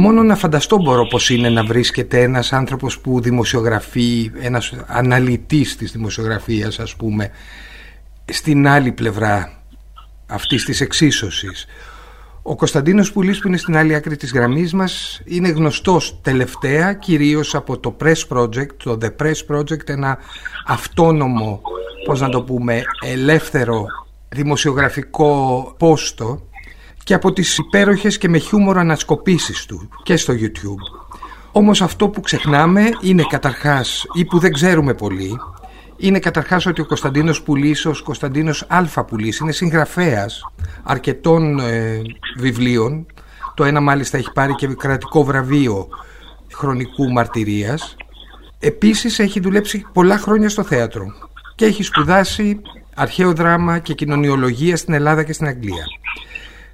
Μόνο να φανταστώ μπορώ πως είναι να βρίσκεται ένας άνθρωπος που δημοσιογραφεί, ένας αναλυτής της δημοσιογραφίας ας πούμε, στην άλλη πλευρά αυτής της εξίσωσης. Ο Κωνσταντίνος Πουλής που είναι στην άλλη άκρη της γραμμής μας είναι γνωστός τελευταία κυρίως από το Press Project, το The Press Project, ένα αυτόνομο, πώς να το πούμε, ελεύθερο δημοσιογραφικό πόστο και από τις υπέροχες και με χιούμορ ανασκοπήσεις του και στο YouTube. Όμως αυτό που ξεχνάμε είναι καταρχάς ή που δεν ξέρουμε πολύ είναι καταρχάς ότι ο Κωνσταντίνος Πουλής, ο Κωνσταντίνος Α. Πουλής είναι συγγραφέας αρκετών ε, βιβλίων. Το ένα μάλιστα έχει πάρει και κρατικό βραβείο χρονικού μαρτυρίας. Επίσης έχει δουλέψει πολλά χρόνια στο θέατρο και έχει σπουδάσει αρχαίο δράμα και κοινωνιολογία στην Ελλάδα και στην Αγγλία.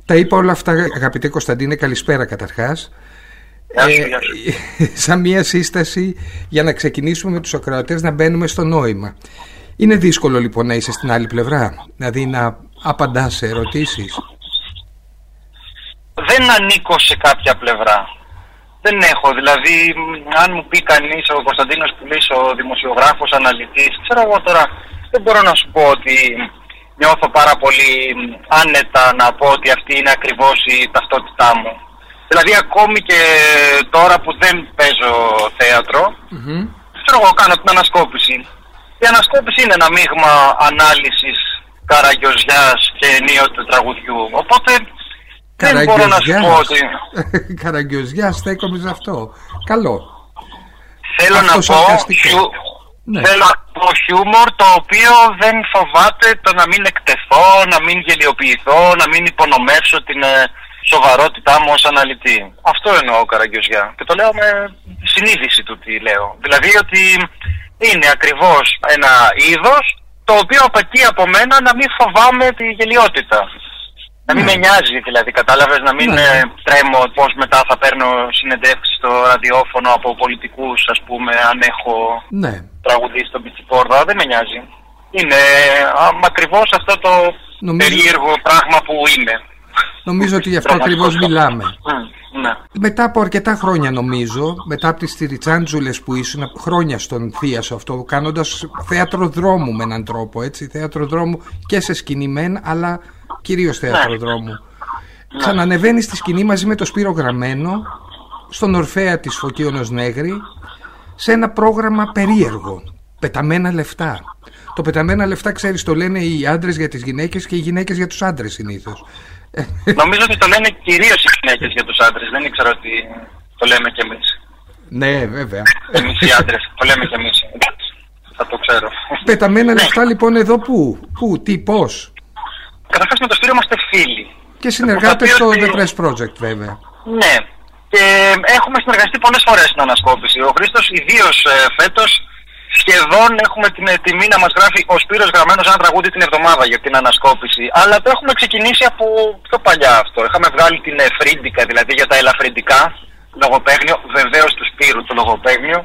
Τα είπα όλα αυτά αγαπητέ Κωνσταντίνε, καλησπέρα καταρχάς. Ε, σαν μια σύσταση για να ξεκινήσουμε με τους ακροατές να μπαίνουμε στο νόημα. Είναι δύσκολο λοιπόν να είσαι στην άλλη πλευρά, δηλαδή να απαντάς σε ερωτήσεις; Δεν ανήκω σε κάποια πλευρά. Δεν έχω, δηλαδή αν μου πει κανείς ο Κωνσταντίνος Πουλής, ο δημοσιογράφος, αναλυτής, ξέρω εγώ τώρα, δεν μπορώ να σου πω ότι νιώθω πάρα πολύ άνετα να πω ότι αυτή είναι ακριβώς η ταυτότητά μου. Δηλαδή ακόμη και τώρα που δεν παίζω θέατρο, mm-hmm. ξέρω εγώ κάνω την ανασκόπηση. Η ανασκόπηση είναι ένα μείγμα ανάλυσης καραγκιοζιάς και ενίοτε τραγουδιού. Οπότε δεν μπορώ να σου πω ότι... Καραγκιοζιά, στέκομαι σε αυτό. Καλό. Θέλω να πω, χιου... ναι. θέλω να πω χιούμορ το οποίο δεν φοβάται το να μην εκτεθώ, να μην γελιοποιηθώ, να μην υπονομεύσω την ε, σοβαρότητά μου ως αναλυτή. Αυτό εννοώ Καραγκιόζια. Και το λέω με συνείδηση του τι λέω. Δηλαδή ότι είναι ακριβώς ένα είδος το οποίο απαιτεί από μένα να μην φοβάμαι τη γελιότητα. Να μην ναι. με νοιάζει δηλαδή, κατάλαβες, να μην ναι. Ε, τρέμω πώς μετά θα παίρνω συνεντεύξεις στο ραδιόφωνο από πολιτικούς, ας πούμε, αν έχω ναι. τραγουδίσει στον Πιτσιπόρδα, δεν με νοιάζει. Είναι ακριβώ αυτό το Νομίζω... περίεργο πράγμα που είμαι. Νομίζω ότι γι' αυτό ακριβώς μιλάμε. Ναι. Μετά από αρκετά χρόνια νομίζω, μετά από τις τυριτσάντζουλες που ήσουν χρόνια στον θεία σου αυτό, κάνοντας θέατρο δρόμου με έναν τρόπο, έτσι, θέατρο δρόμου και σε σκηνή αλλά κυρίως θέατρο ναι. δρόμου. Ναι. Ξανανεβαίνει στη σκηνή μαζί με το Σπύρο Γραμμένο, στον Ορφέα της Φωκίωνος Νέγρη, σε ένα πρόγραμμα περίεργο, πεταμένα λεφτά. Το πεταμένα λεφτά, ξέρεις, το λένε οι άντρες για τις γυναίκες και οι γυναίκες για τους άντρες συνήθως. Νομίζω ότι το λένε κυρίως οι γυναίκες για τους άντρες. Δεν ήξερα ότι το λέμε κι εμείς. Ναι, βέβαια. Εμείς οι άντρες. Το λέμε κι εμείς. Θα το ξέρω. Πεταμένα ναι. λεφτά λοιπόν εδώ πού, πού, τι, πώς; Καταρχάς με το Σπύρο είμαστε φίλοι. Και συνεργάτες στο The Press Project βέβαια. Ναι. Και έχουμε συνεργαστεί πολλές φορές στην ανασκόπηση. Ο Χρήστος ιδίως ε, φέτος σχεδόν έχουμε την τιμή να μας γράφει ο Σπύρος γραμμένος ένα τραγούδι την εβδομάδα για την ανασκόπηση. Αλλά το έχουμε ξεκινήσει από πιο παλιά αυτό. Είχαμε βγάλει την Φρίντικα, δηλαδή για τα ελαφρυντικά λογοπαίγνιο, βεβαίως του Σπύρου το λογοπαίγνιο.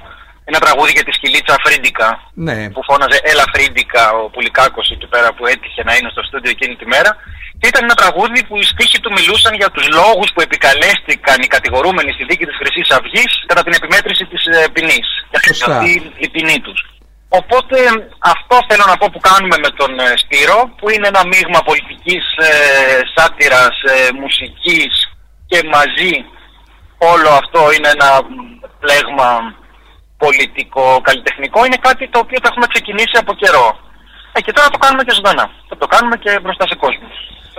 Ένα τραγούδι για τη σκυλίτσα Φρίντικα ναι. που φώναζε Έλα Φρίντικα ο Πουλικάκος εκεί πέρα που έτυχε να είναι στο στούντιο εκείνη τη μέρα. Και ήταν ένα τραγούδι που οι στίχοι του μιλούσαν για τους λόγους που επικαλέστηκαν οι κατηγορούμενοι στη δίκη της Χρυσής Αυγής κατά την επιμέτρηση της ε, ποινής. Αυτή η ποινή τους. Οπότε αυτό θέλω να πω που κάνουμε με τον ε, Σπύρο, που είναι ένα μείγμα πολιτικής ε, σάτυρας, ε, μουσικής και μαζί όλο αυτό είναι ένα πλέγμα πολιτικό, καλλιτεχνικό, είναι κάτι το οποίο το έχουμε ξεκινήσει από καιρό. Ε, και τώρα το κάνουμε και ζωντανά. Θα το κάνουμε και μπροστά σε κόσμο.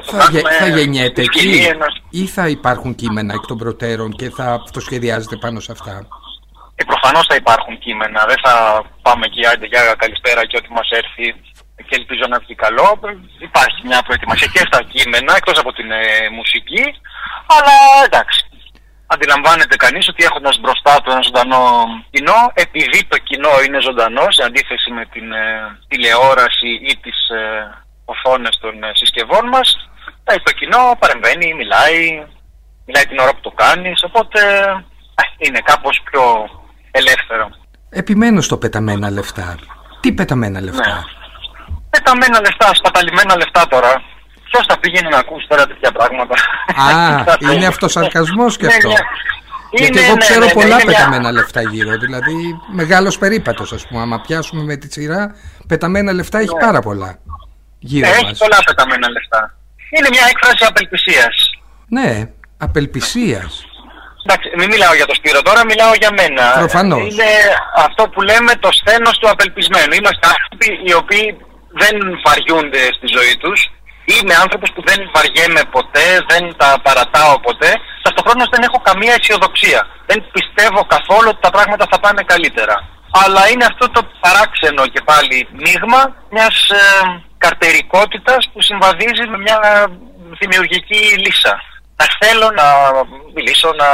Θα, θα, γεννιέται εκεί ή θα υπάρχουν κείμενα εκ των προτέρων και θα αυτοσχεδιάζεται πάνω σε αυτά; Ε, προφανώς θα υπάρχουν κείμενα. Δεν θα πάμε και άντε για καλησπέρα και ό,τι μας έρθει και ελπίζω να βγει καλό. Υπάρχει μια προετοιμασία και στα κείμενα εκτός από την ε, μουσική. Αλλά εντάξει. Αντιλαμβάνεται κανείς ότι έχοντας μπροστά του ένα ζωντανό κοινό, επειδή το κοινό είναι ζωντανό σε αντίθεση με την ε, τηλεόραση ή τις ε, οθόνες των ε, συσκευών μας, το κοινό παρεμβαίνει, μιλάει, μιλάει την ώρα που το κάνεις, οπότε είναι κάπως πιο ελεύθερο. Επιμένω στο πεταμένα λεφτά. Τι πεταμένα λεφτά; Ναι. Πεταμένα λεφτά, σπαταλημένα λεφτά τώρα. Ποιος θα πήγαινε να ακούσει τώρα τέτοια πράγματα; Α, είναι αυτό σαρκασμό και ναι, αυτό. Ναι, Γιατί εγώ ναι, ξέρω ναι, ναι, πολλά πεταμένα λεφτά γύρω. Δηλαδή, μεγάλος περίπατος, ας πούμε. Άμα πιάσουμε με τη σειρά, πεταμένα λεφτά έχει πάρα πολλά. Γύρω ναι, έχει πολλά πεταμένα λεφτά. Είναι μια έκφραση απελπισίας. Ναι, απελπισίας. Εντάξει, μην μιλάω για το Σπύρο τώρα, μιλάω για μένα. Προφανώς. Είναι αυτό που λέμε το σθένος του απελπισμένου. Είμαστε άνθρωποι οι οποίοι δεν βαριούνται στη ζωή τους. Είμαι άνθρωπος που δεν βαριέμαι ποτέ, δεν τα παρατάω ποτέ. Ταυτοχρόνω δεν έχω καμία αισιοδοξία. Δεν πιστεύω καθόλου ότι τα πράγματα θα πάνε καλύτερα. Αλλά είναι αυτό το παράξενο και πάλι μείγμα μιας ε, καρτερικότητας που συμβαδίζει με μια δημιουργική λύσα να θέλω να μιλήσω, να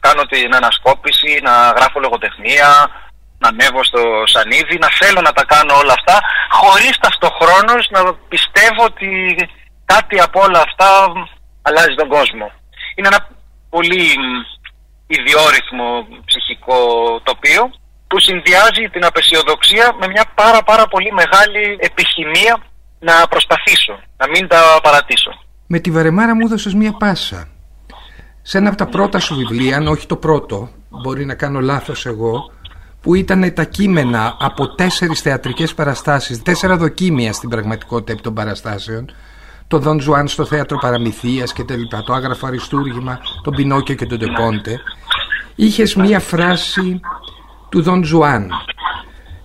κάνω την ανασκόπηση, να γράφω λογοτεχνία, να ανέβω στο σανίδι, να θέλω να τα κάνω όλα αυτά, χωρίς ταυτοχρόνως να πιστεύω ότι κάτι από όλα αυτά αλλάζει τον κόσμο. Είναι ένα πολύ ιδιόρυθμο ψυχικό τοπίο που συνδυάζει την απεσιοδοξία με μια πάρα πάρα πολύ μεγάλη επιχημία να προσπαθήσω, να μην τα παρατήσω. Με τη βαρεμάρα μου έδωσες μία πάσα. Σε ένα από τα πρώτα σου βιβλία, αν όχι το πρώτο, μπορεί να κάνω λάθος εγώ, που ήταν τα κείμενα από τέσσερις θεατρικές παραστάσεις, τέσσερα δοκίμια στην πραγματικότητα επί των παραστάσεων, το Δον Ζουάν στο θέατρο Παραμυθίας και τα το Άγραφο Αριστούργημα, τον Πινόκιο και τον Τεπόντε, είχες μία φράση του Δον Ζουάν.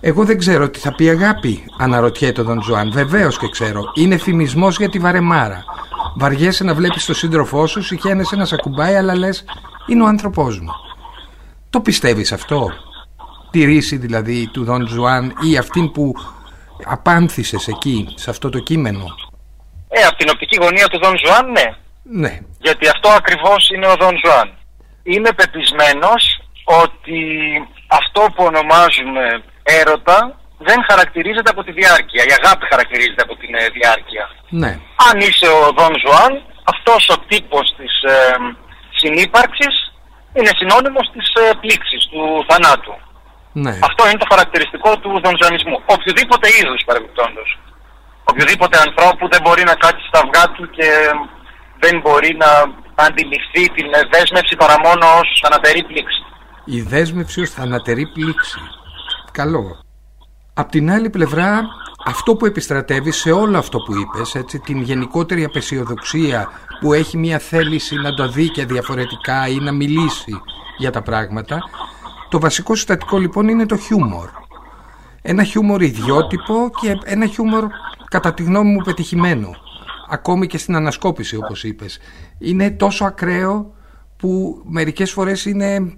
Εγώ δεν ξέρω τι θα πει αγάπη, αναρωτιέται ο Δον Ζουάν. Βεβαίως και ξέρω. Είναι ευφημισμός για τη βαρεμάρα. Βαριέσαι να βλέπεις τον σύντροφό σου, συχαίνεσαι να σε ακουμπάει, αλλά λες είναι ο άνθρωπός μου. Το πιστεύεις αυτό; Τη ρήση δηλαδή του Δον Ζουάν ή αυτήν που απάνθισες εκεί, σε αυτό το κείμενο; Ε, από την οπτική γωνία του Δον Ζουάν, ναι. Ναι. Γιατί αυτό ακριβώς είναι ο Δον Ζουάν. Είμαι πεπεισμένος ότι αυτό που ονομάζουμε έρωτα δεν χαρακτηρίζεται από τη διάρκεια. Η αγάπη χαρακτηρίζεται από τη ε, διάρκεια. Ναι. Αν είσαι ο Δον Ζουάν, αυτός ο τύπος της ε, συνύπαρξης είναι συνώνυμος της ε, πλήξης, του θανάτου. Ναι. Αυτό είναι το χαρακτηριστικό του δονζουανισμού. Οποιουδήποτε είδους παρεμπιπτόντως. Οποιουδήποτε ανθρώπου δεν μπορεί να κάτσει στα αυγά του και δεν μπορεί να αντιληφθεί την δέσμευση παρά μόνο ως θανατερή πλήξη. Η δέσμευση ως θανατερή πλήξη. Καλό. Απ' την άλλη πλευρά αυτό που επιστρατεύει σε όλο αυτό που είπες, έτσι, την γενικότερη απεσιοδοξία που έχει μια θέληση να το δει και διαφορετικά ή να μιλήσει για τα πράγματα, το βασικό συστατικό λοιπόν είναι το χιούμορ. Ένα χιούμορ ιδιότυπο και ένα χιούμορ κατά τη γνώμη μου πετυχημένο. Ακόμη και στην ανασκόπηση όπως είπες. Είναι τόσο ακραίο που μερικές φορές είναι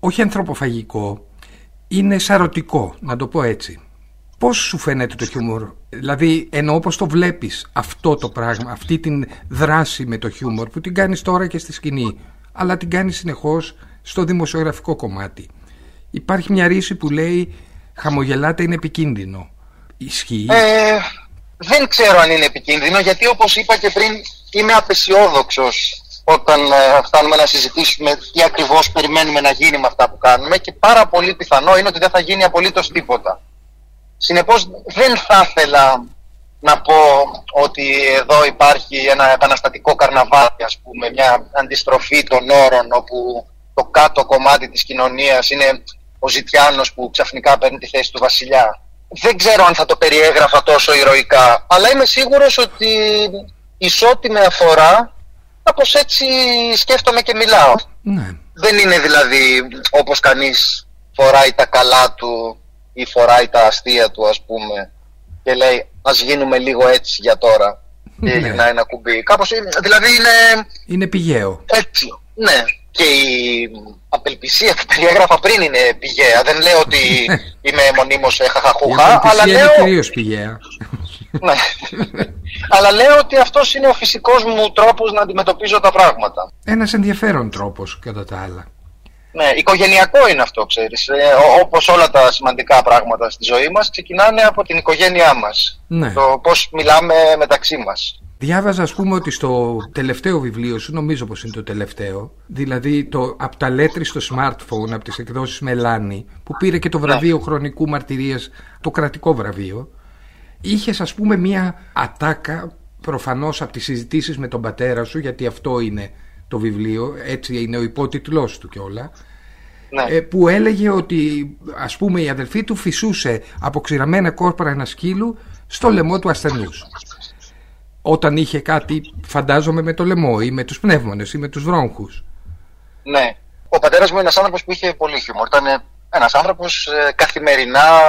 όχι ανθρωποφαγικό, είναι σαρωτικό, να το πω έτσι. Πώς σου φαίνεται το χιούμορ, δηλαδή ενώ όπως το βλέπεις αυτό το πράγμα, αυτή την δράση με το χιούμορ που την κάνεις τώρα και στη σκηνή, αλλά την κάνεις συνεχώς στο δημοσιογραφικό κομμάτι. Υπάρχει μια ρίση που λέει χαμογελάτε είναι επικίνδυνο. Ισχύει; Ε, δεν ξέρω αν είναι επικίνδυνο γιατί όπως είπα και πριν είμαι απεσιόδοξος όταν ε, φτάνουμε να συζητήσουμε τι ακριβώς περιμένουμε να γίνει με αυτά που κάνουμε και πάρα πολύ πιθανό είναι ότι δεν θα γίνει απολύτως τίποτα. Συνεπώς δεν θα ήθελα να πω ότι εδώ υπάρχει ένα επαναστατικό καρναβάλι, ας πούμε, μια αντιστροφή των όρων όπου το κάτω κομμάτι της κοινωνίας είναι ο Ζητιάνος που ξαφνικά παίρνει τη θέση του βασιλιά. Δεν ξέρω αν θα το περιέγραφα τόσο ηρωικά, αλλά είμαι σίγουρος ότι ισότι με αφορά, κάπως έτσι σκέφτομαι και μιλάω. Ναι. Δεν είναι δηλαδή όπως κανείς φοράει τα καλά του ή φοράει τα αστεία του ας πούμε και λέει ας γίνουμε λίγο έτσι για τώρα και ναι. γυρνάει ένα κουμπί. Κάπως δηλαδή είναι... Είναι πηγαίο. Έτσι, ναι. Και η απελπισία που περιέγραφα πριν είναι πηγαία. Δεν λέω ότι είμαι μονίμως χαχαχούχα, αλλά λέω... είναι κυρίως πηγαία. Ναι. αλλά λέω ότι αυτός είναι ο φυσικός μου τρόπος να αντιμετωπίζω τα πράγματα. Ένας ενδιαφέρον τρόπος κατά τα άλλα. Ναι, οικογενειακό είναι αυτό, ξέρεις. Ε, όπως όλα τα σημαντικά πράγματα στη ζωή μας, ξεκινάνε από την οικογένειά μας. Ναι. Το πώς μιλάμε μεταξύ μας. Διάβαζα ας πούμε ότι στο τελευταίο βιβλίο σου, νομίζω πως είναι το τελευταίο, δηλαδή το από τα λέτρη στο smartphone, από τις εκδόσεις Μελάνη, που πήρε και το βραβείο ναι. χρονικού μαρτυρίας, το κρατικό βραβείο, είχες ας πούμε μια ατάκα προφανώς από τις συζητήσεις με τον πατέρα σου, γιατί αυτό είναι το βιβλίο, έτσι είναι ο υπότιτλός του κιόλα, ναι. Ε, που έλεγε ότι ας πούμε η αδελφή του φυσούσε από ξηραμένα κόρπαρα ένα σκύλου στο λαιμό του ασθενούς. Όταν είχε κάτι φαντάζομαι με το λαιμό ή με τους πνεύμονες ή με τους βρόγχους. Ναι. Ο πατέρας μου είναι ένας άνθρωπος που είχε πολύ χιούμορ. Ήταν ένας άνθρωπος ε, καθημερινά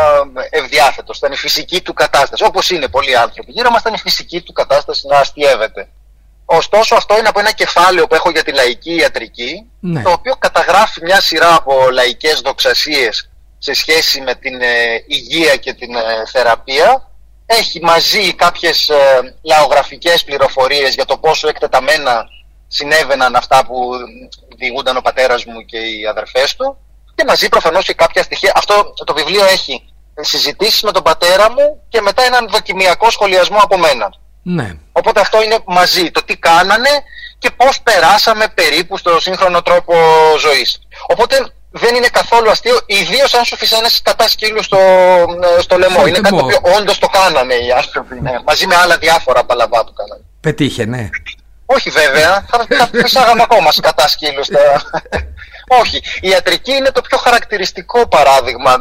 ευδιάθετος. Ήταν η φυσική του κατάσταση. Όπως είναι πολλοί άνθρωποι. Γύρω μας ήταν η φυσική του κατάσταση να αστείευεται. Ωστόσο, αυτό είναι από ένα κεφάλαιο που έχω για τη λαϊκή ιατρική, ναι. το οποίο καταγράφει μια σειρά από λαϊκές δοξασίες σε σχέση με την ε, υγεία και την ε, θεραπεία. Έχει μαζί κάποιες ε, λαογραφικές πληροφορίες για το πόσο εκτεταμένα συνέβαιναν αυτά που διηγούνταν ο πατέρας μου και οι αδερφές του και μαζί προφανώς και κάποια στοιχεία. Αυτό το βιβλίο έχει συζητήσεις με τον πατέρα μου και μετά έναν δοκιμιακό σχολιασμό από μένα. Ναι. Οπότε αυτό είναι μαζί, το τι κάνανε και πώς περάσαμε περίπου στο σύγχρονο τρόπο ζωής. Οπότε δεν είναι καθόλου αστείο, ιδίως αν σου φυσάνε κατά σκύλου στο, στο λαιμό. Είναι κάτι το οποίο όντως το κάνανε οι άνθρωποι. Ναι. Μαζί με άλλα διάφορα παλαβά που κάνανε. Πετύχε, ναι. Όχι βέβαια, θα, θα φυσάγαμε ακόμα κατά σκύλου. Στα... Όχι. Η ιατρική είναι το πιο χαρακτηριστικό παράδειγμα ε,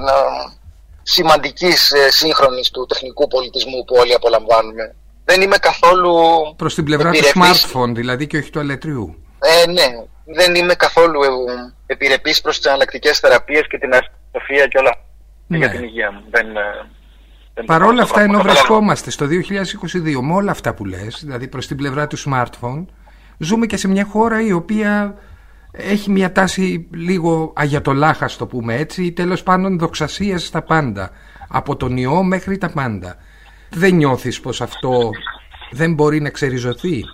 σημαντικής ε, σύγχρονης του τεχνικού πολιτισμού που όλοι απολαμβάνουμε δεν είμαι καθόλου. Προς την πλευρά του smartphone, δηλαδή και όχι του αλετριού. Ε, ναι. Δεν είμαι καθόλου ε, επιρρεπής προς τις εναλλακτικές θεραπείες και την αστροφία και όλα ναι. για την υγεία μου. Δεν, ε, Παρ' όλα αυτά, ενώ βρισκόμαστε στο 2022 με όλα αυτά που λες, δηλαδή προς την πλευρά του smartphone, ζούμε και σε μια χώρα η οποία έχει μια τάση λίγο αγιατολάχα, το πούμε έτσι, ή τέλος πάντων δοξασίας στα πάντα. Από τον ιό μέχρι τα πάντα. Δεν νιώθεις πως αυτό δεν μπορεί να ξεριζωθεί;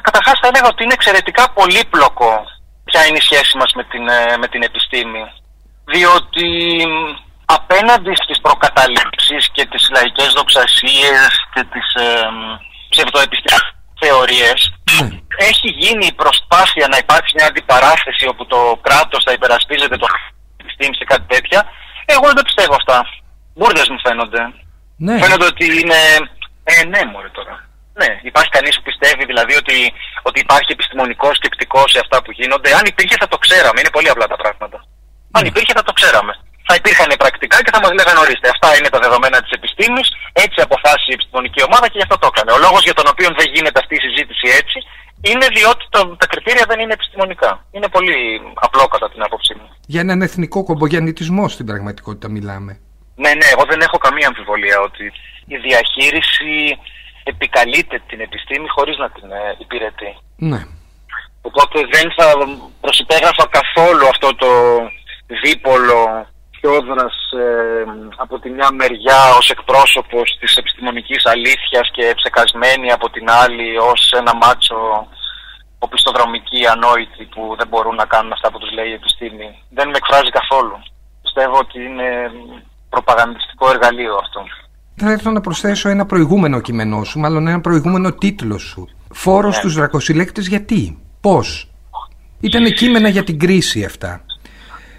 Καταρχάς θα έλεγα ότι είναι εξαιρετικά πολύπλοκο ποια είναι η σχέση μας με την, ε, με την επιστήμη. Διότι απέναντι στις προκαταλήψεις και τις λαϊκές δοξασίες και τις ε, ψευδοεπιστήμες θεωρίες ναι. έχει γίνει η προσπάθεια να υπάρξει μια αντιπαράθεση όπου το κράτος θα υπερασπίζεται το επιστήμη σε κάτι τέτοια. Εγώ δεν πιστεύω αυτά. Μπούρδες μου φαίνονται. Ναι. Φαίνεται ότι είναι. Ε, ναι, μωρέ τώρα. Ναι, υπάρχει κανείς που πιστεύει δηλαδή ότι, ότι υπάρχει επιστημονικός σκεπτικός σε αυτά που γίνονται. Αν υπήρχε θα το ξέραμε. Είναι πολύ απλά τα πράγματα. Ναι. Αν υπήρχε θα το ξέραμε. Θα υπήρχαν πρακτικά και θα μας λέγανε ορίστε. Αυτά είναι τα δεδομένα της επιστήμης. Έτσι αποφάσισε η επιστημονική ομάδα και γι' αυτό το έκανε. Ο λόγος για τον οποίο δεν γίνεται αυτή η συζήτηση έτσι είναι διότι το, τα κριτήρια δεν είναι επιστημονικά. Είναι πολύ απλό κατά την άποψή μου. Για έναν εθνικό κομπογιανιτισμό στην πραγματικότητα μιλάμε. Ναι, ναι, εγώ δεν έχω καμία αμφιβολία ότι η διαχείριση επικαλείται την επιστήμη χωρίς να την ε, υπηρετεί. Ναι. Οπότε δεν θα προσυπέγραφα καθόλου αυτό το δίπολο Πιόδρας ε, από τη μια μεριά ως εκπρόσωπος της επιστημονικής αλήθειας και ψεκασμένη από την άλλη ως ένα μάτσο οπισθοδρομικοί ανόητοι που δεν μπορούν να κάνουν αυτά που τους λέει η επιστήμη. Δεν με εκφράζει καθόλου. Πιστεύω ότι είναι προπαγανδιστικό εργαλείο αυτό. Θα ήθελα να προσθέσω ένα προηγούμενο κείμενό σου, μάλλον ένα προηγούμενο τίτλο σου. Φόρος ναι. στους δρακοσυλλέκτες γιατί, πώς; Ήταν κείμενα για την κρίση αυτά.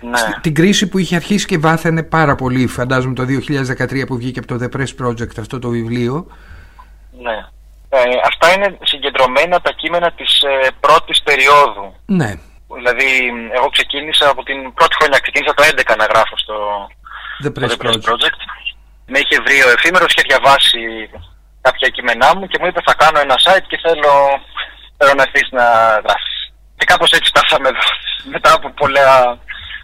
Ναι. Την κρίση που είχε αρχίσει και βάθαινε πάρα πολύ, φαντάζομαι το 2013 που βγήκε από το The Press Project αυτό το βιβλίο. Ναι. Ε, αυτά είναι συγκεντρωμένα τα κείμενα της ε, πρώτης περίοδου. Ναι. Δηλαδή, εγώ ξεκίνησα από την πρώτη χρονιά, ξεκίνησα το 2011 να γράφω στο, The Press, Project. Project. Με είχε βρει ο εφήμερος, είχε διαβάσει κάποια κείμενά μου και μου είπε θα κάνω ένα site και θέλω, θέλω να έρθεις να γράψεις. Και κάπως έτσι φτάσαμε εδώ, μετά από πολλά,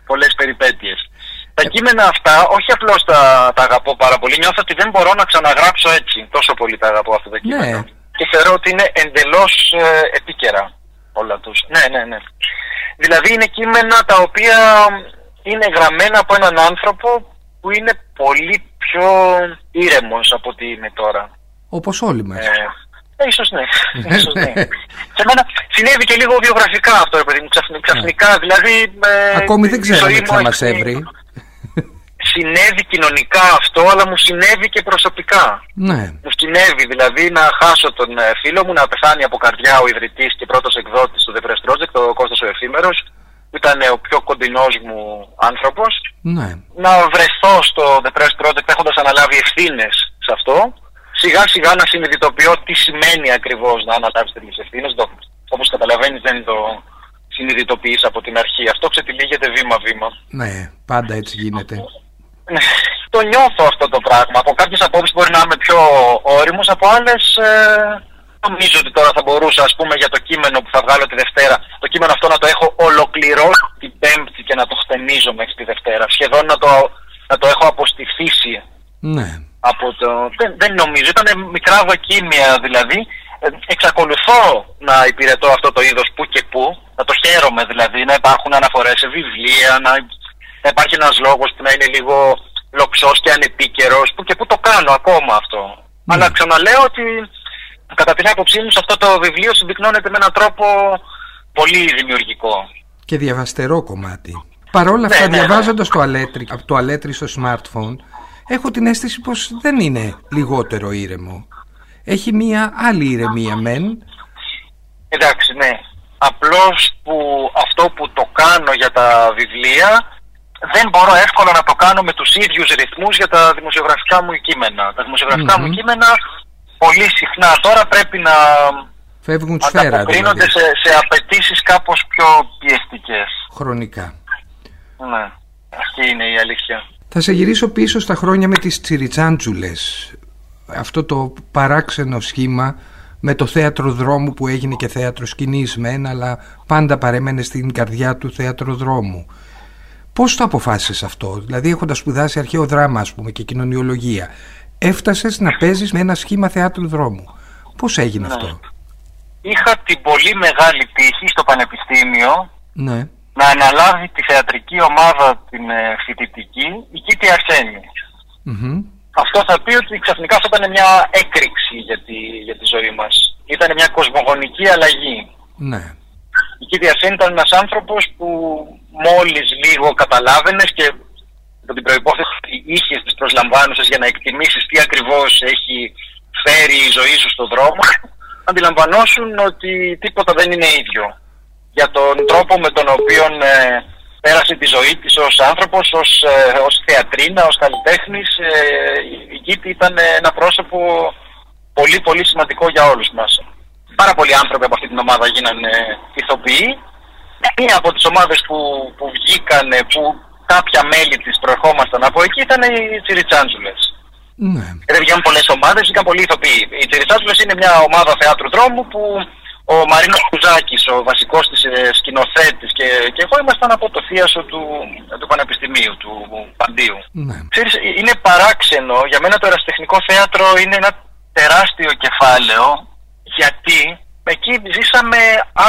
πολλές περιπέτειες. Τα κείμενα αυτά, όχι απλώς τα, τα αγαπώ πάρα πολύ, νιώθω ότι δεν μπορώ να ξαναγράψω έτσι. Τόσο πολύ τα αγαπώ αυτά τα κείμενα. Ναι. Και θεωρώ ότι είναι εντελώς ε, επίκαιρα όλα τους. Ναι, ναι, ναι. Δηλαδή είναι κείμενα τα οποία είναι γραμμένα από έναν άνθρωπο που είναι πολύ πιο ήρεμος από ό,τι είναι τώρα. Όπως όλοι μας. Ε, ε, ίσως ναι. ίσως ναι. Σε μένα συνέβη και λίγο βιογραφικά αυτό, παιδί μου, ξαφνικά. Δηλαδή, ε, Ακόμη δεν ξέρουμε τι θα μας έβρει. Συνέβη κοινωνικά αυτό, αλλά μου συνέβη και προσωπικά. Ναι. Μου συνέβη δηλαδή να χάσω τον ε, φίλο μου, να πεθάνει από καρδιά ο ιδρυτής και πρώτος εκδότης του The Press Project, ο Κώστας ο Εφήμερος, που ήταν ο πιο κοντινός μου άνθρωπος. Ναι. Να βρεθώ στο The Press Project έχοντας αναλάβει ευθύνες σε αυτό. Σιγά σιγά να συνειδητοποιώ τι σημαίνει ακριβώς να αναλάβεις τέτοιες ευθύνες. όπως καταλαβαίνεις δεν το συνειδητοποιείς από την αρχή. Αυτό ξετυλίγεται βήμα-βήμα. Ναι, πάντα έτσι γίνεται. Ναι, το νιώθω αυτό το πράγμα. Από κάποιες απόψεις μπορεί να είμαι πιο όριμος, από άλλες ε, νομίζω ότι τώρα θα μπορούσα ας πούμε για το κείμενο που θα βγάλω τη Δευτέρα το κείμενο αυτό να το έχω ολοκληρώσει την Πέμπτη και να το χτενίζω μέχρι τη Δευτέρα. Σχεδόν να το, να το έχω αποστηθήσει. Ναι. Από το... δεν, δεν νομίζω, ήταν μικρά δοκίμια δηλαδή. Ε, εξακολουθώ να υπηρετώ αυτό το είδος που και που, να το χαίρομαι δηλαδή, να υπάρχουν αναφορές σε βιβλία, να, να υπάρχει ένας λόγος που να είναι λίγο λοξός και ανεπίκαιρος, που και που το κάνω ακόμα αυτό. Ναι. Αλλά ξαναλέω ότι κατά την άποψή μου σε αυτό το βιβλίο συμπυκνώνεται με έναν τρόπο πολύ δημιουργικό. Και διαβαστερό κομμάτι. Παρόλα αυτά, Ναι, ναι, ναι. διαβάζοντας το αλέτρι, το αλέτρι στο smartphone, έχω την αίσθηση πως δεν είναι λιγότερο ήρεμο. Έχει μία άλλη ηρεμία μεν. Εντάξει, ναι. Απλώς που αυτό που το κάνω για τα βιβλία δεν μπορώ εύκολα να το κάνω με τους ίδιους ρυθμούς για τα δημοσιογραφικά μου κείμενα. Τα δημοσιογραφικά Μμμ. μου κείμενα πολύ συχνά τώρα πρέπει να Φεύγουν σφαίρα ανταποκρίνονται δηλαδή, σε, σε απαιτήσεις κάπως πιο πιεστικές. χρονικά. Ναι, αυτή είναι η αλήθεια. Θα σε γυρίσω πίσω στα χρόνια με τις τσιριτσάντζουλες. Αυτό το παράξενο σχήμα με το θέατρο δρόμου που έγινε και θέατρο σκηνής μεν, αλλά πάντα παρέμενε στην καρδιά του θέατρο δρόμου. Πώς το αποφάσισες αυτό, δηλαδή έχοντας σπουδάσει αρχαίο δράμα ας πούμε και κοινωνιολογία, έφτασες να παίζεις με ένα σχήμα θεάτρου δρόμου. Πώς έγινε Ναι. αυτό; Είχα την πολύ μεγάλη τύχη στο Πανεπιστήμιο Ναι. Να αναλάβει τη θεατρική ομάδα την ε, φοιτητική η Κίτη Αρσένη. Μμμ. Αυτό θα πει ότι ξαφνικά αυτό ήταν μια έκρηξη για τη, για τη ζωή μας. Ήταν μια κοσμογονική αλλαγή. Ναι. Η Κίτη Αρσένη ήταν ένας άνθρωπος που μόλις λίγο καταλάβαινες και από την προϋπόθεση ότι είχες τις προσλαμβάνουσες για να εκτιμήσεις τι ακριβώς έχει φέρει η ζωή σου στον δρόμο, αντιλαμβανόσουν ότι τίποτα δεν είναι ίδιο. Για τον τρόπο με τον οποίο ε, πέρασε τη ζωή της ως άνθρωπος, ως, ε, ως θεατρίνα, ως καλλιτέχνης, ε, η- η Κίτη ήταν ένα πρόσωπο πολύ πολύ σημαντικό για όλους μας. Πάρα πολλοί άνθρωποι από αυτή την ομάδα γίνανε ηθοποιοί. Μία από τις ομάδες που, που βγήκανε, που κάποια μέλη της προερχόμασταν από εκεί ήταν οι Τσιριτσάντζουλες. Ναι. Και δεν βγαίνουν πολλές ομάδες, βγήκαν πολλοί ηθοποιοί. Οι Τσιριτσάντζουλες είναι μια ομάδα θεάτρου δρόμου που ο Μαρίνος Κουζάκης, ο βασικός της ε, σκηνοθέτης και, και εγώ ήμασταν από το θίασο του, του Πανεπιστημίου, του Παντίου. Ναι. Ξέρεις, είναι παράξενο. Για μένα το ερασιτεχνικό θέατρο είναι ένα τεράστιο κεφάλαιο γιατί εκεί ζήσαμε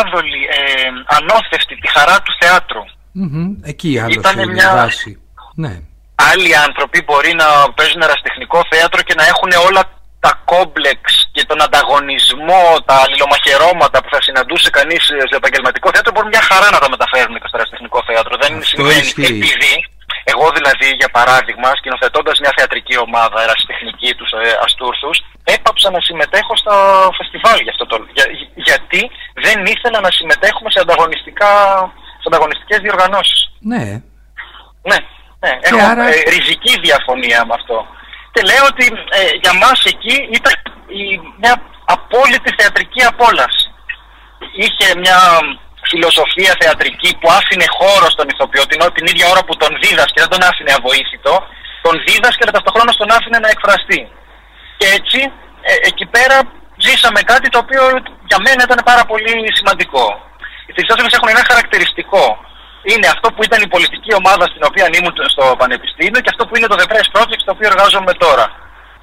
άδολη, ε, ανώθευτη τη χαρά του θεάτρου. Μμμ. Εκεί άλλωστε Ήτανε είναι η μια- βάση. Ναι. Άλλοι άνθρωποι μπορεί να παίζουν ερασιτεχνικό θέατρο και να έχουν όλα τα κόμπλεξ και τον ανταγωνισμό, τα αλληλομαχαιρώματα που θα συναντούσε κανείς στο επαγγελματικό θέατρο, μπορούν μια χαρά να τα μεταφέρουν και στο ερασιτεχνικό θέατρο. Δεν Αυτό συμβαίνει. ισχύει. Επειδή εγώ δηλαδή, για παράδειγμα, σκηνοθετώντας μια θεατρική ομάδα ερασιτεχνική τους ε, Αστούρθους, έπαψα να συμμετέχω στο φεστιβάλ για αυτό το για, γιατί δεν ήθελα να συμμετέχουμε σε, ανταγωνιστικά, σε ανταγωνιστικές διοργανώσεις. Ναι. Ναι, ναι. Και έχω άρα- ε, ριζική διαφωνία με αυτό. Και λέω ότι ε, για μας εκεί ήταν η, μια απόλυτη θεατρική απόλαυση. Είχε μια φιλοσοφία θεατρική που άφηνε χώρο στον ηθοποιό την, την ίδια ώρα που τον δίδασκε, δεν τον άφηνε αβοήθητο, τον δίδασκε αλλά ταυτόχρονα τον άφηνε να εκφραστεί. Και έτσι ε, εκεί πέρα ζήσαμε κάτι το οποίο για μένα ήταν πάρα πολύ σημαντικό. Οι Τριστόσφαιρες έχουν ένα χαρακτηριστικό. Είναι αυτό που ήταν η πολιτική ομάδα στην οποία ήμουν στο Πανεπιστήμιο και αυτό που είναι το The Press Project στο οποίο εργάζομαι τώρα.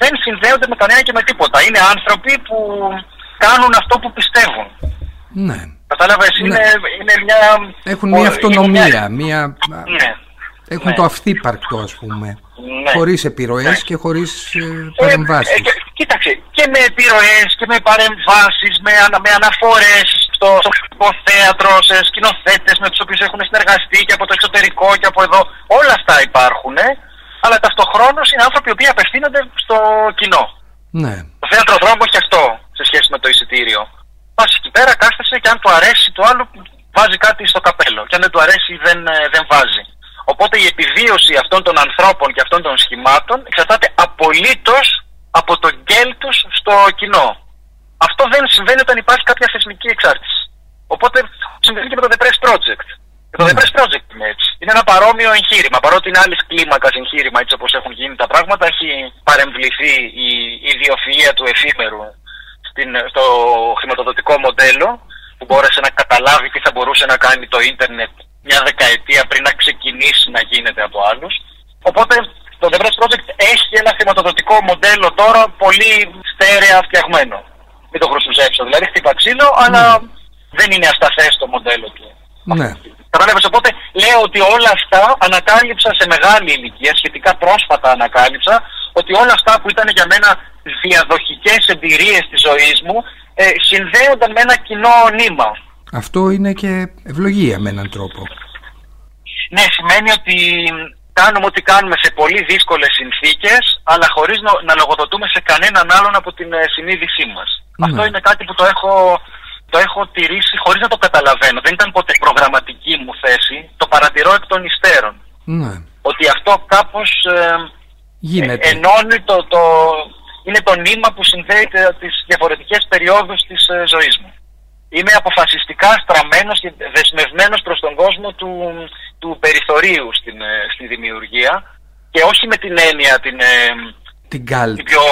Δεν συνδέονται με κανένα και με τίποτα. Είναι άνθρωποι που κάνουν αυτό που πιστεύουν. Ναι. Κατάλαβες, Ναι. είναι, είναι μια... Έχουν ο- μια είναι αυτονομία, μια... Ναι. Έχουν Ναι. το αυθύπαρκτο ας πούμε. Ναι. Χωρίς επιρροές Ναι. και χωρίς ε, Ε, παρεμβάσεις. ε, και- κοίταξε, και με επιρροές και με παρεμβάσεις, με, ανα, με αναφορές στο, στο θέατρος, σε σκηνοθέτες με τους οποίους έχουν συνεργαστεί και από το εξωτερικό και από εδώ. Όλα αυτά υπάρχουν, ε, αλλά ταυτοχρόνως είναι άνθρωποι οι οποίοι απευθύνονται στο κοινό. Ναι. Το θέατρο δρόμο έχει αυτό σε σχέση με το εισιτήριο. Πας εκεί πέρα, κάθεσαι και αν του αρέσει το άλλο, βάζει κάτι στο καπέλο. Και αν δεν του αρέσει, δεν, ε, δεν βάζει. Οπότε η επιβίωση αυτών των ανθρώπων και αυτών των σχημάτων εξαρτάται απολύτως από το γκέλ του στο κοινό. Αυτό δεν συμβαίνει όταν υπάρχει κάποια θεσμική εξάρτηση. Οπότε συμβαίνει και με το The Press Project. Και το The Press Project είναι έτσι. Είναι ένα παρόμοιο εγχείρημα. Παρότι είναι άλλης κλίμακας εγχείρημα, έτσι όπως έχουν γίνει τα πράγματα, έχει παρεμβληθεί η ιδιοφυΐα του εφήμερου στην, στο χρηματοδοτικό μοντέλο που μπόρεσε να καταλάβει τι θα μπορούσε να κάνει το ίντερνετ μια δεκαετία πριν να ξεκινήσει να γίνεται από άλλους. Οπότε το The Press Project έχει ένα χρηματοδοτικό μοντέλο τώρα πολύ στέρεα φτιαγμένο. Μην το χρησιμοποιήσω, δηλαδή χτύπα ξύλο, αλλά ναι. δεν είναι ασταθές το μοντέλο του. Ναι. Κατάλαβες, οπότε λέω ότι όλα αυτά ανακάλυψα σε μεγάλη ηλικία, σχετικά πρόσφατα ανακάλυψα, ότι όλα αυτά που ήταν για μένα διαδοχικές εμπειρίες της ζωής μου ε, συνδέονταν με ένα κοινό νήμα. Αυτό είναι και ευλογία με έναν τρόπο. Ναι, σημαίνει ότι κάνουμε ό,τι κάνουμε σε πολύ δύσκολες συνθήκες, αλλά χωρίς να, λογοδοτούμε σε κανέναν άλλον από την ε, συνείδησή μας. Ναι. Αυτό είναι κάτι που το έχω, το έχω τηρήσει χωρίς να το καταλαβαίνω. Δεν ήταν ποτέ προγραμματική μου θέση, το παρατηρώ εκ των υστέρων. Ναι. Ότι αυτό κάπως ε, ενώνει το, το, είναι το νήμα που συνδέει τις διαφορετικές περιόδους της ε, ζωής μου. Είμαι αποφασιστικά στραμμένος και δεσμευμένος προς τον κόσμο του, του περιθωρίου στην, ε, στη δημιουργία και όχι με την έννοια την, ε, την, την πιο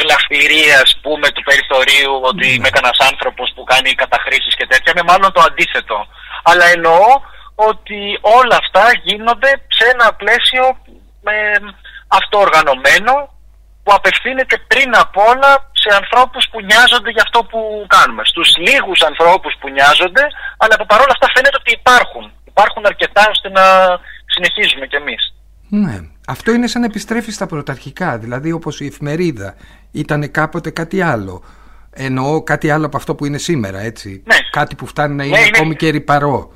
γλαφυρίας ας πούμε του περιθωρίου ότι είμαι κανένας άνθρωπος που κάνει καταχρήσεις και τέτοια με μάλλον το αντίθετο αλλά εννοώ ότι όλα αυτά γίνονται σε ένα πλαίσιο ε, αυτοοργανωμένο που απευθύνεται πριν απ' όλα σε ανθρώπους που νοιάζονται για αυτό που κάνουμε. Στους λίγους ανθρώπους που νοιάζονται, αλλά παρόλα αυτά φαίνεται ότι υπάρχουν. Υπάρχουν αρκετά ώστε να συνεχίζουμε κι εμείς. Ναι. Αυτό είναι σαν να επιστρέφεις στα πρωταρχικά, δηλαδή όπως η εφημερίδα ήταν κάποτε κάτι άλλο. Εννοώ κάτι άλλο από αυτό που είναι σήμερα, έτσι. Ναι. Κάτι που φτάνει να είναι, ναι, είναι... ακόμη και ρηπαρό.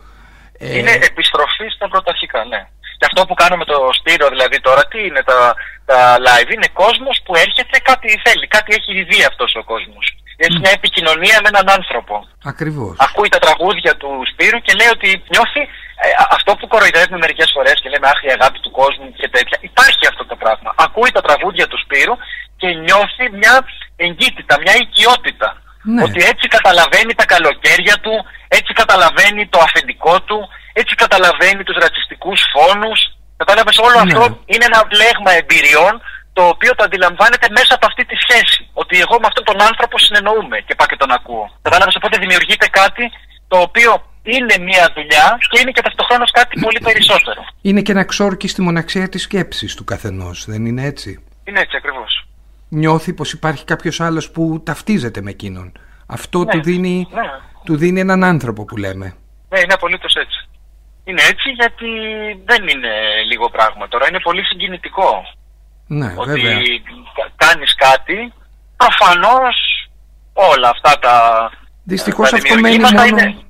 Είναι ε... επιστροφή στα πρωταρχικά, ναι. Και αυτό που κάνουμε το Σπύρο δηλαδή τώρα, τι είναι τα, τα live, είναι κόσμος που έρχεται κάτι θέλει, κάτι έχει δει αυτός ο κόσμος. Έχει μια επικοινωνία με έναν άνθρωπο. Ακριβώς. Ακούει τα τραγούδια του Σπύρου και λέει ότι νιώθει ε, αυτό που κοροϊδεύουμε μερικές φορές και λέμε Αχ, η αγάπη του κόσμου και τέτοια. Υπάρχει αυτό το πράγμα. Ακούει τα τραγούδια του Σπύρου και νιώθει μια εγκύτητα, μια οικειότητα. Ναι. Ότι έτσι καταλαβαίνει τα καλοκαίρια του, έτσι καταλαβαίνει το αφεντικό του, έτσι καταλαβαίνει τους ρατσιστικούς φόνους. Κατάλαβες όλο ναι. αυτό είναι ένα πλέγμα εμπειριών το οποίο το αντιλαμβάνεται μέσα από αυτή τη σχέση. Ότι εγώ με αυτόν τον άνθρωπο συνεννοούμε και πάω και τον ακούω. Κατάλαβες οπότε δημιουργείται κάτι το οποίο είναι μια δουλειά και είναι και ταυτοχρόνως κάτι πολύ περισσότερο. Είναι και ένα ξόρκι στη μοναξία της σκέψης του καθενός, δεν είναι έτσι; Είναι έτσι ακριβώς. Νιώθει πως υπάρχει κάποιος άλλος που ταυτίζεται με εκείνον. Αυτό ναι, του, δίνει, ναι. του δίνει έναν άνθρωπο που λέμε. Ναι, είναι απολύτως έτσι. Είναι έτσι γιατί δεν είναι λίγο πράγμα τώρα, είναι πολύ συγκινητικό. Ναι, ότι βέβαια. κάνεις κάτι, προφανώς όλα αυτά τα Δυστυχώς αυτό μένει μόνο...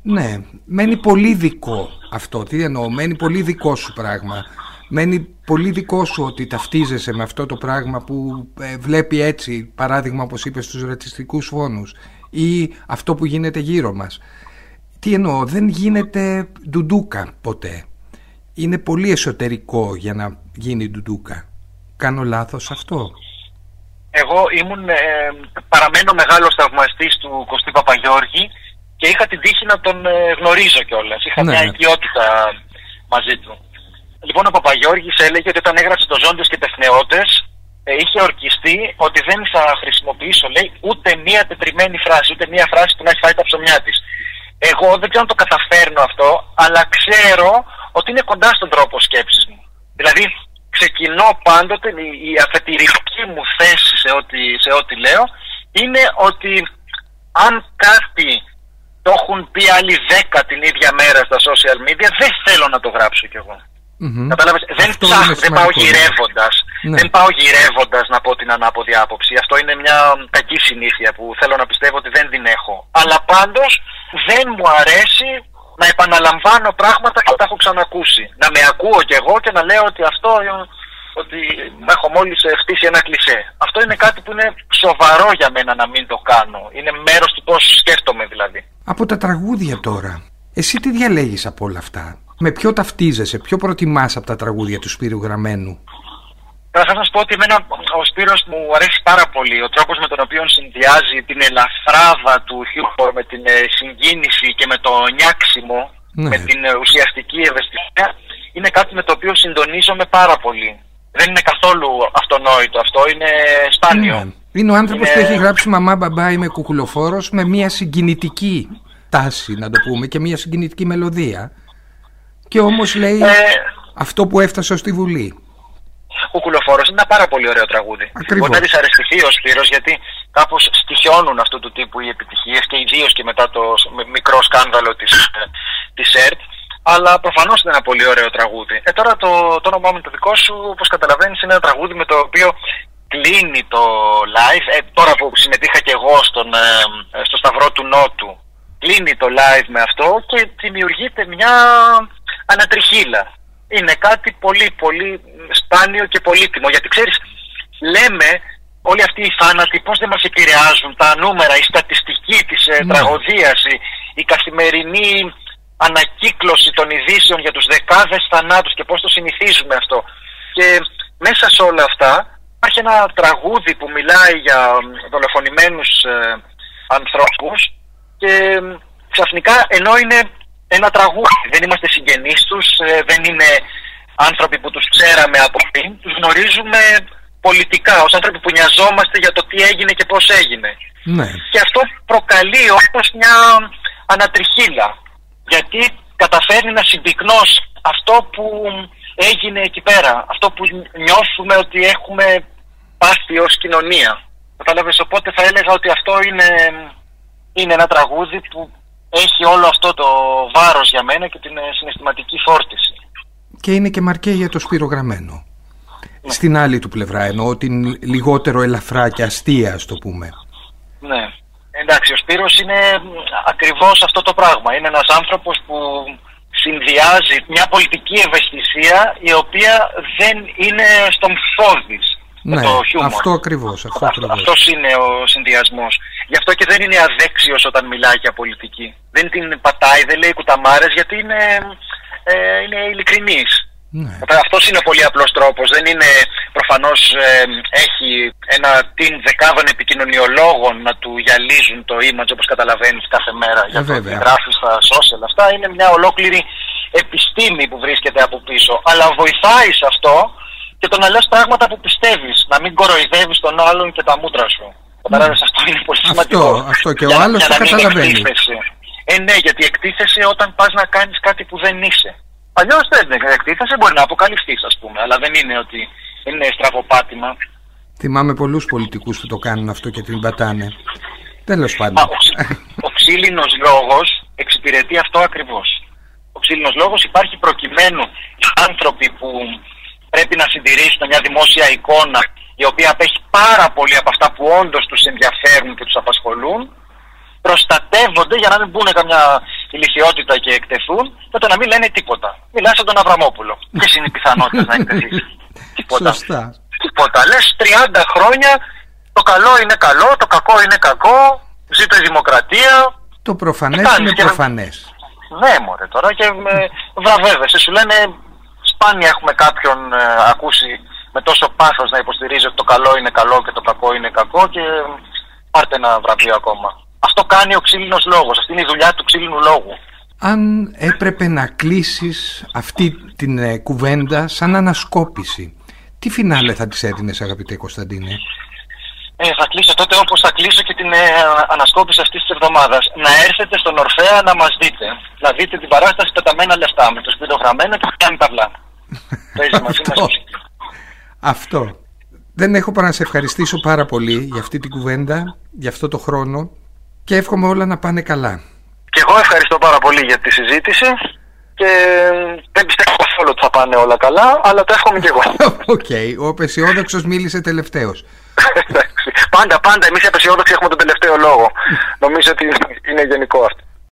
Ναι, μένει πολύ δικό αυτό. Τι εννοώ, μένει πολύ δικό σου πράγμα. Μένει πολύ δικό σου ότι ταυτίζεσαι με αυτό το πράγμα που ε, βλέπει έτσι, παράδειγμα όπως είπες στους ρατσιστικούς φόνους ή αυτό που γίνεται γύρω μας. Τι εννοώ, δεν γίνεται ντουντούκα ποτέ. Είναι πολύ εσωτερικό για να γίνει ντουντούκα. Κάνω λάθος αυτό; Εγώ ήμουν, ε, παραμένω μεγάλος θαυμαστής του Κωστή Παπαγιώργη και είχα την τύχη να τον ε, γνωρίζω κιόλας. Είχα ναι. μια οικειότητα μαζί του. Λοιπόν, ο Παπαγιώργης έλεγε ότι όταν έγραψε το Ζώντες και Τεχνεώτες ε, είχε ορκιστεί ότι δεν θα χρησιμοποιήσω, λέει, ούτε μία τετριμένη φράση, ούτε μία φράση που να έχει φάει τα ψωμιά της. Εγώ δεν ξέρω αν το καταφέρνω αυτό, αλλά ξέρω ότι είναι κοντά στον τρόπο σκέψης μου. Δηλαδή, ξεκινώ πάντοτε, η αφετηρική μου θέση σε ό,τι, σε ό,τι λέω, είναι ότι αν κάτι το έχουν πει άλλοι δέκα την ίδια μέρα στα social media, δεν θέλω να το γράψω κι εγώ. Mm-hmm. Κατάλαβες, δεν, ψάχνω, δεν πάω γυρεύοντας. Ναι. Δεν πάω γυρεύοντας να πω την ανάποδη άποψη. Αυτό είναι μια κακή συνήθεια που θέλω να πιστεύω ότι δεν την έχω. Αλλά πάντως δεν μου αρέσει να επαναλαμβάνω πράγματα που τα έχω ξανακούσει. Να με ακούω κι εγώ και να λέω ότι αυτό ότι έχω μόλις χτίσει ένα κλισέ. Αυτό είναι κάτι που είναι σοβαρό για μένα να μην το κάνω. Είναι μέρος του πώς σκέφτομαι δηλαδή. Από τα τραγούδια τώρα, εσύ τι διαλέγεις από όλα αυτά; Με ποιο ταυτίζεσαι, ποιο προτιμάς από τα τραγούδια του Σπύρου Γραμμένου; Καταρχάς να σου πω ότι εμένα ο Σπύρος μου αρέσει πάρα πολύ ο τρόπος με τον οποίο συνδυάζει την ελαφράδα του χιούμορ με την ε, συγκίνηση και με το νιάξιμο, Ναι. με την ε, ουσιαστική ευαισθησία. Είναι κάτι με το οποίο συντονίζομαι πάρα πολύ. Δεν είναι καθόλου αυτονόητο αυτό, είναι σπάνιο. Ναι. Είναι ο άνθρωπος Είναι- που έχει γράψει «Μαμά μπαμπά είμαι κουκουλοφόρος» με μια συγκινητική τάση, να το πούμε, και μια συγκινητική μελωδία. Και όμως λέει Ε, αυτό που έφτασε ως τη Βουλή. Κουκουλοφόρος είναι ένα πάρα πολύ ωραίο τραγούδι. Ακριβώς. Μπορεί να δυσαρεστηθεί ο Σπύρος γιατί κάπως στοιχιώνουν αυτού του τύπου οι επιτυχίες και ιδίως και μετά το σ- μ- μικρό σκάνδαλο της της ΕΡΤ. Αλλά προφανώς είναι ένα πολύ ωραίο τραγούδι. Ε, τώρα το, το όνομά μου είναι το δικό σου, όπως καταλαβαίνεις, είναι ένα τραγούδι με το οποίο κλείνει το live. Ε, τώρα που συμμετείχα και εγώ στον, ε, ε, στο Σταυρό του Νότου, κλείνει το live με αυτό και δημιουργείται μια ανατριχίλα. Είναι κάτι πολύ πολύ σπάνιο και πολύτιμο γιατί ξέρεις λέμε όλοι αυτοί οι θάνατοι πώς δεν μας επηρεάζουν τα νούμερα, η στατιστική της ε, Ναι. τραγωδίας, η, η καθημερινή ανακύκλωση των ειδήσεων για τους δεκάδες θανάτους και πώς το συνηθίζουμε αυτό. Και μέσα σε όλα αυτά υπάρχει ένα τραγούδι που μιλάει για μ, δολοφονημένους ε, ανθρώπους και μ, ξαφνικά ενώ είναι ένα τραγούδι, δεν είμαστε συγγενείς τους, ε, δεν είναι άνθρωποι που τους ξέραμε από πριν, τους γνωρίζουμε πολιτικά, ως άνθρωποι που νοιαζόμαστε για το τι έγινε και πώς έγινε. Ναι. Και αυτό προκαλεί όμως μια ανατριχίλα. Γιατί καταφέρνει να συμπυκνώσει αυτό που έγινε εκεί πέρα. Αυτό που νιώθουμε ότι έχουμε πάθει ως κοινωνία. Κατάλαβες, οπότε θα έλεγα ότι αυτό είναι, είναι ένα τραγούδι που έχει όλο αυτό το βάρος για μένα και την ε, συναισθηματική φόρτιση. Και είναι και μαρκέ για το Σπύρο Γραμμένο. Ναι. Στην άλλη του πλευρά εννοώ την λιγότερο ελαφρά και αστεία ας το πούμε. Ναι. Εντάξει, ο Σπύρος είναι μ, ακριβώς αυτό το πράγμα. Είναι ένας άνθρωπος που συνδυάζει μια πολιτική ευαισθησία η οποία δεν είναι στον φόδης με Ναι, το χιούμορ. αυτό ακριβώς, αυτό Αυτό- ακριβώς. αυτός είναι ο συνδυασμός. Γι' αυτό και δεν είναι αδέξιος όταν μιλάει για πολιτική. Δεν την πατάει, δεν λέει κουταμάρες γιατί είναι, ε, είναι ειλικρινής. Ναι. Αυτός είναι ο πολύ απλός τρόπος. Δεν είναι προφανώς έχει ένα team δεκάδων επικοινωνιολόγων να του γυαλίζουν το image όπως καταλαβαίνεις κάθε μέρα για το Ε, βέβαια. τι γράφεις στα social. Αυτά είναι μια ολόκληρη επιστήμη που βρίσκεται από πίσω. Αλλά βοηθάει σε αυτό και το να λες πράγματα που πιστεύεις. Να μην κοροϊδεύεις τον άλλον και τα μούτρα σου. Κατάλαβες, αυτό είναι πολύ Αυτό, σημαντικό. αυτό και ο Για να- άλλος για το να μην καταλαβαίνει. εκτίθεσαι. Ε, ναι, γιατί εκτίθεσαι όταν πας να κάνεις κάτι που δεν είσαι. Αλλιώ δεν εκτίθεσαι, μπορεί να αποκαλυφθείς, ας πούμε. Αλλά δεν είναι ότι είναι στραβοπάτημα. Θυμάμαι πολλούς πολιτικούς που το κάνουν αυτό και την πατάνε. Τέλος Μα, πάντων. ο, ξύ- ο ξύλινος λόγος εξυπηρετεί αυτό ακριβώς. Ο ξύλινος λόγος υπάρχει προκειμένου οι άνθρωποι που πρέπει να συντηρήσουν μια δημόσια εικόνα η οποία απέχει πάρα πολύ από αυτά που όντως τους ενδιαφέρουν και τους απασχολούν, προστατεύονται για να μην μπουν καμιά ηλικιότητα και εκτεθούν, με το να μην λένε τίποτα. Μιλάς σαν τον Αβραμόπουλο. Ποιες είναι οι πιθανότητες να εκτεθείς; τίποτα. Σωστά. Τίποτα. Λες 30 χρόνια το καλό είναι καλό, το κακό είναι κακό, ζήτω η δημοκρατία. Το προφανές κάνεις είναι και- προφανές. Ναι, μωρέ τώρα και με βραβεύεσαι. Σου λένε σπάνια έχουμε κάποιον ε, ακούσει με τόσο πάθος να υποστηρίζει ότι το καλό είναι καλό και το κακό είναι κακό και πάρτε ένα βραβείο ακόμα. Αυτό κάνει ο ξύλινος λόγος. Αυτή είναι η δουλειά του ξύλινου λόγου. Αν έπρεπε να κλείσεις αυτή την ε, κουβέντα σαν ανασκόπηση, τι φινάλε θα της έδινες αγαπητέ Κωνσταντίνε; Ε, θα κλείσω τότε όπως θα κλείσω και την ε, ανασκόπηση αυτής της εβδομάδας. Να έρθετε στον Ορφέα να μας δείτε. Να δείτε την παράσταση πεταμένα λεφτά με το σπίτι γραμμένο και κάνει ταυλά. Παίζει μαζί μας Αυτό. μουσική. Αυτό. Δεν έχω παρά να σε ευχαριστήσω πάρα πολύ για αυτή την κουβέντα, για αυτό το χρόνο και εύχομαι όλα να πάνε καλά. Και εγώ ευχαριστώ πάρα πολύ για τη συζήτηση και δεν πιστεύω καθόλου ότι θα πάνε όλα καλά, αλλά το εύχομαι και εγώ. Οκ, ο απαισιόδοξος μίλησε τελευταίος. Εντάξει. πάντα, πάντα εμείς οι απαισιόδοξοι έχουμε τον τελευταίο λόγο. Νομίζω ότι είναι γενικό αυτό.